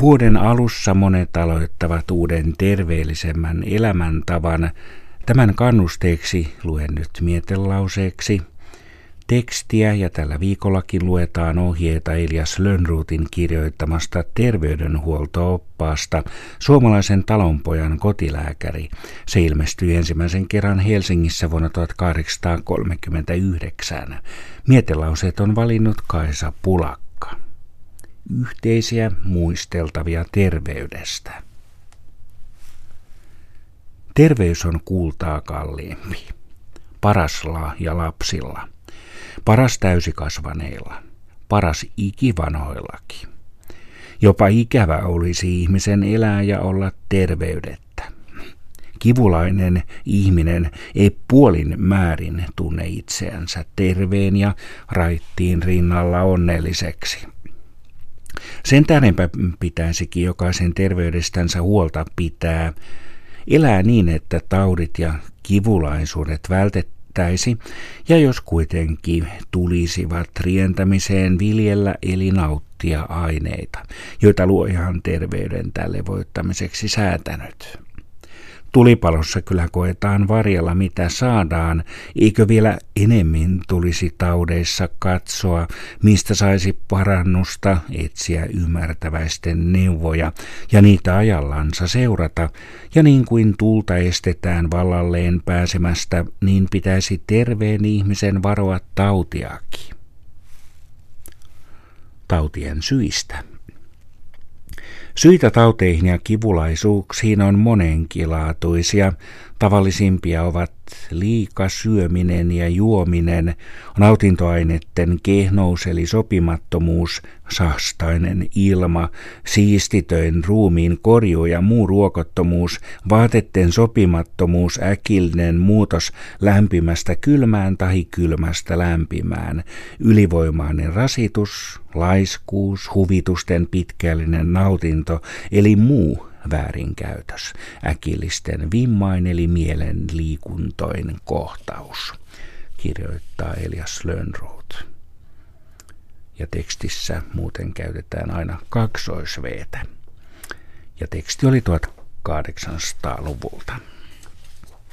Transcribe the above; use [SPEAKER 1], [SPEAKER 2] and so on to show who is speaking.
[SPEAKER 1] Vuoden alussa monet aloittavat uuden terveellisemmän elämäntavan. Tämän kannusteeksi luen nyt mietelauseeksi tekstiä ja tällä viikollakin luetaan ohjeita Elias Lönnruutin kirjoittamasta terveydenhuolto-oppaasta Suomalaisen talonpojan kotilääkäri. Se ilmestyi ensimmäisen kerran Helsingissä vuonna 1839. Mietelauseet on valinnut Kaisa Pulak yhteisiä muisteltavia terveydestä. Terveys on kultaa kalliimpi. Paras lahja lapsilla. Paras täysikasvaneilla. Paras ikivanhoillakin. Jopa ikävä olisi ihmisen elää ja olla terveydettä. Kivulainen ihminen ei puolin määrin tunne itseänsä terveen ja raittiin rinnalla onnelliseksi. Sen tähdenpä pitäisikin jokaisen terveydestänsä huolta pitää. Elää niin, että taudit ja kivulaisuudet vältettäisi, ja jos kuitenkin tulisivat rientämiseen viljellä eli nauttia aineita, joita luojahan terveyden tälle voittamiseksi säätänyt. Tulipalossa kyllä koetaan varjella mitä saadaan, eikö vielä enemmän tulisi taudeissa katsoa, mistä saisi parannusta, etsiä ymmärtäväisten neuvoja ja niitä ajallansa seurata, ja niin kuin tulta estetään vallalleen pääsemästä, niin pitäisi terveen ihmisen varoa tautiakin. Tautien syistä. Syitä tauteihin ja kivulaisuuksiin on monenkilaatuisia. Tavallisimpia ovat liika syöminen ja juominen, nautintoaineiden kehnous eli sopimattomuus, sahstainen ilma, siistitöin ruumiin korju ja muu ruokottomuus, vaatetten sopimattomuus, äkillinen muutos lämpimästä kylmään tai kylmästä lämpimään, ylivoimainen rasitus, laiskuus, huvitusten pitkällinen nautinto eli muu väärinkäytös, äkillisten vimmain eli mielen liikuntoin kohtaus, kirjoittaa Elias Lönnroth. Ja tekstissä muuten käytetään aina kaksoisveetä. Ja teksti oli 1800-luvulta.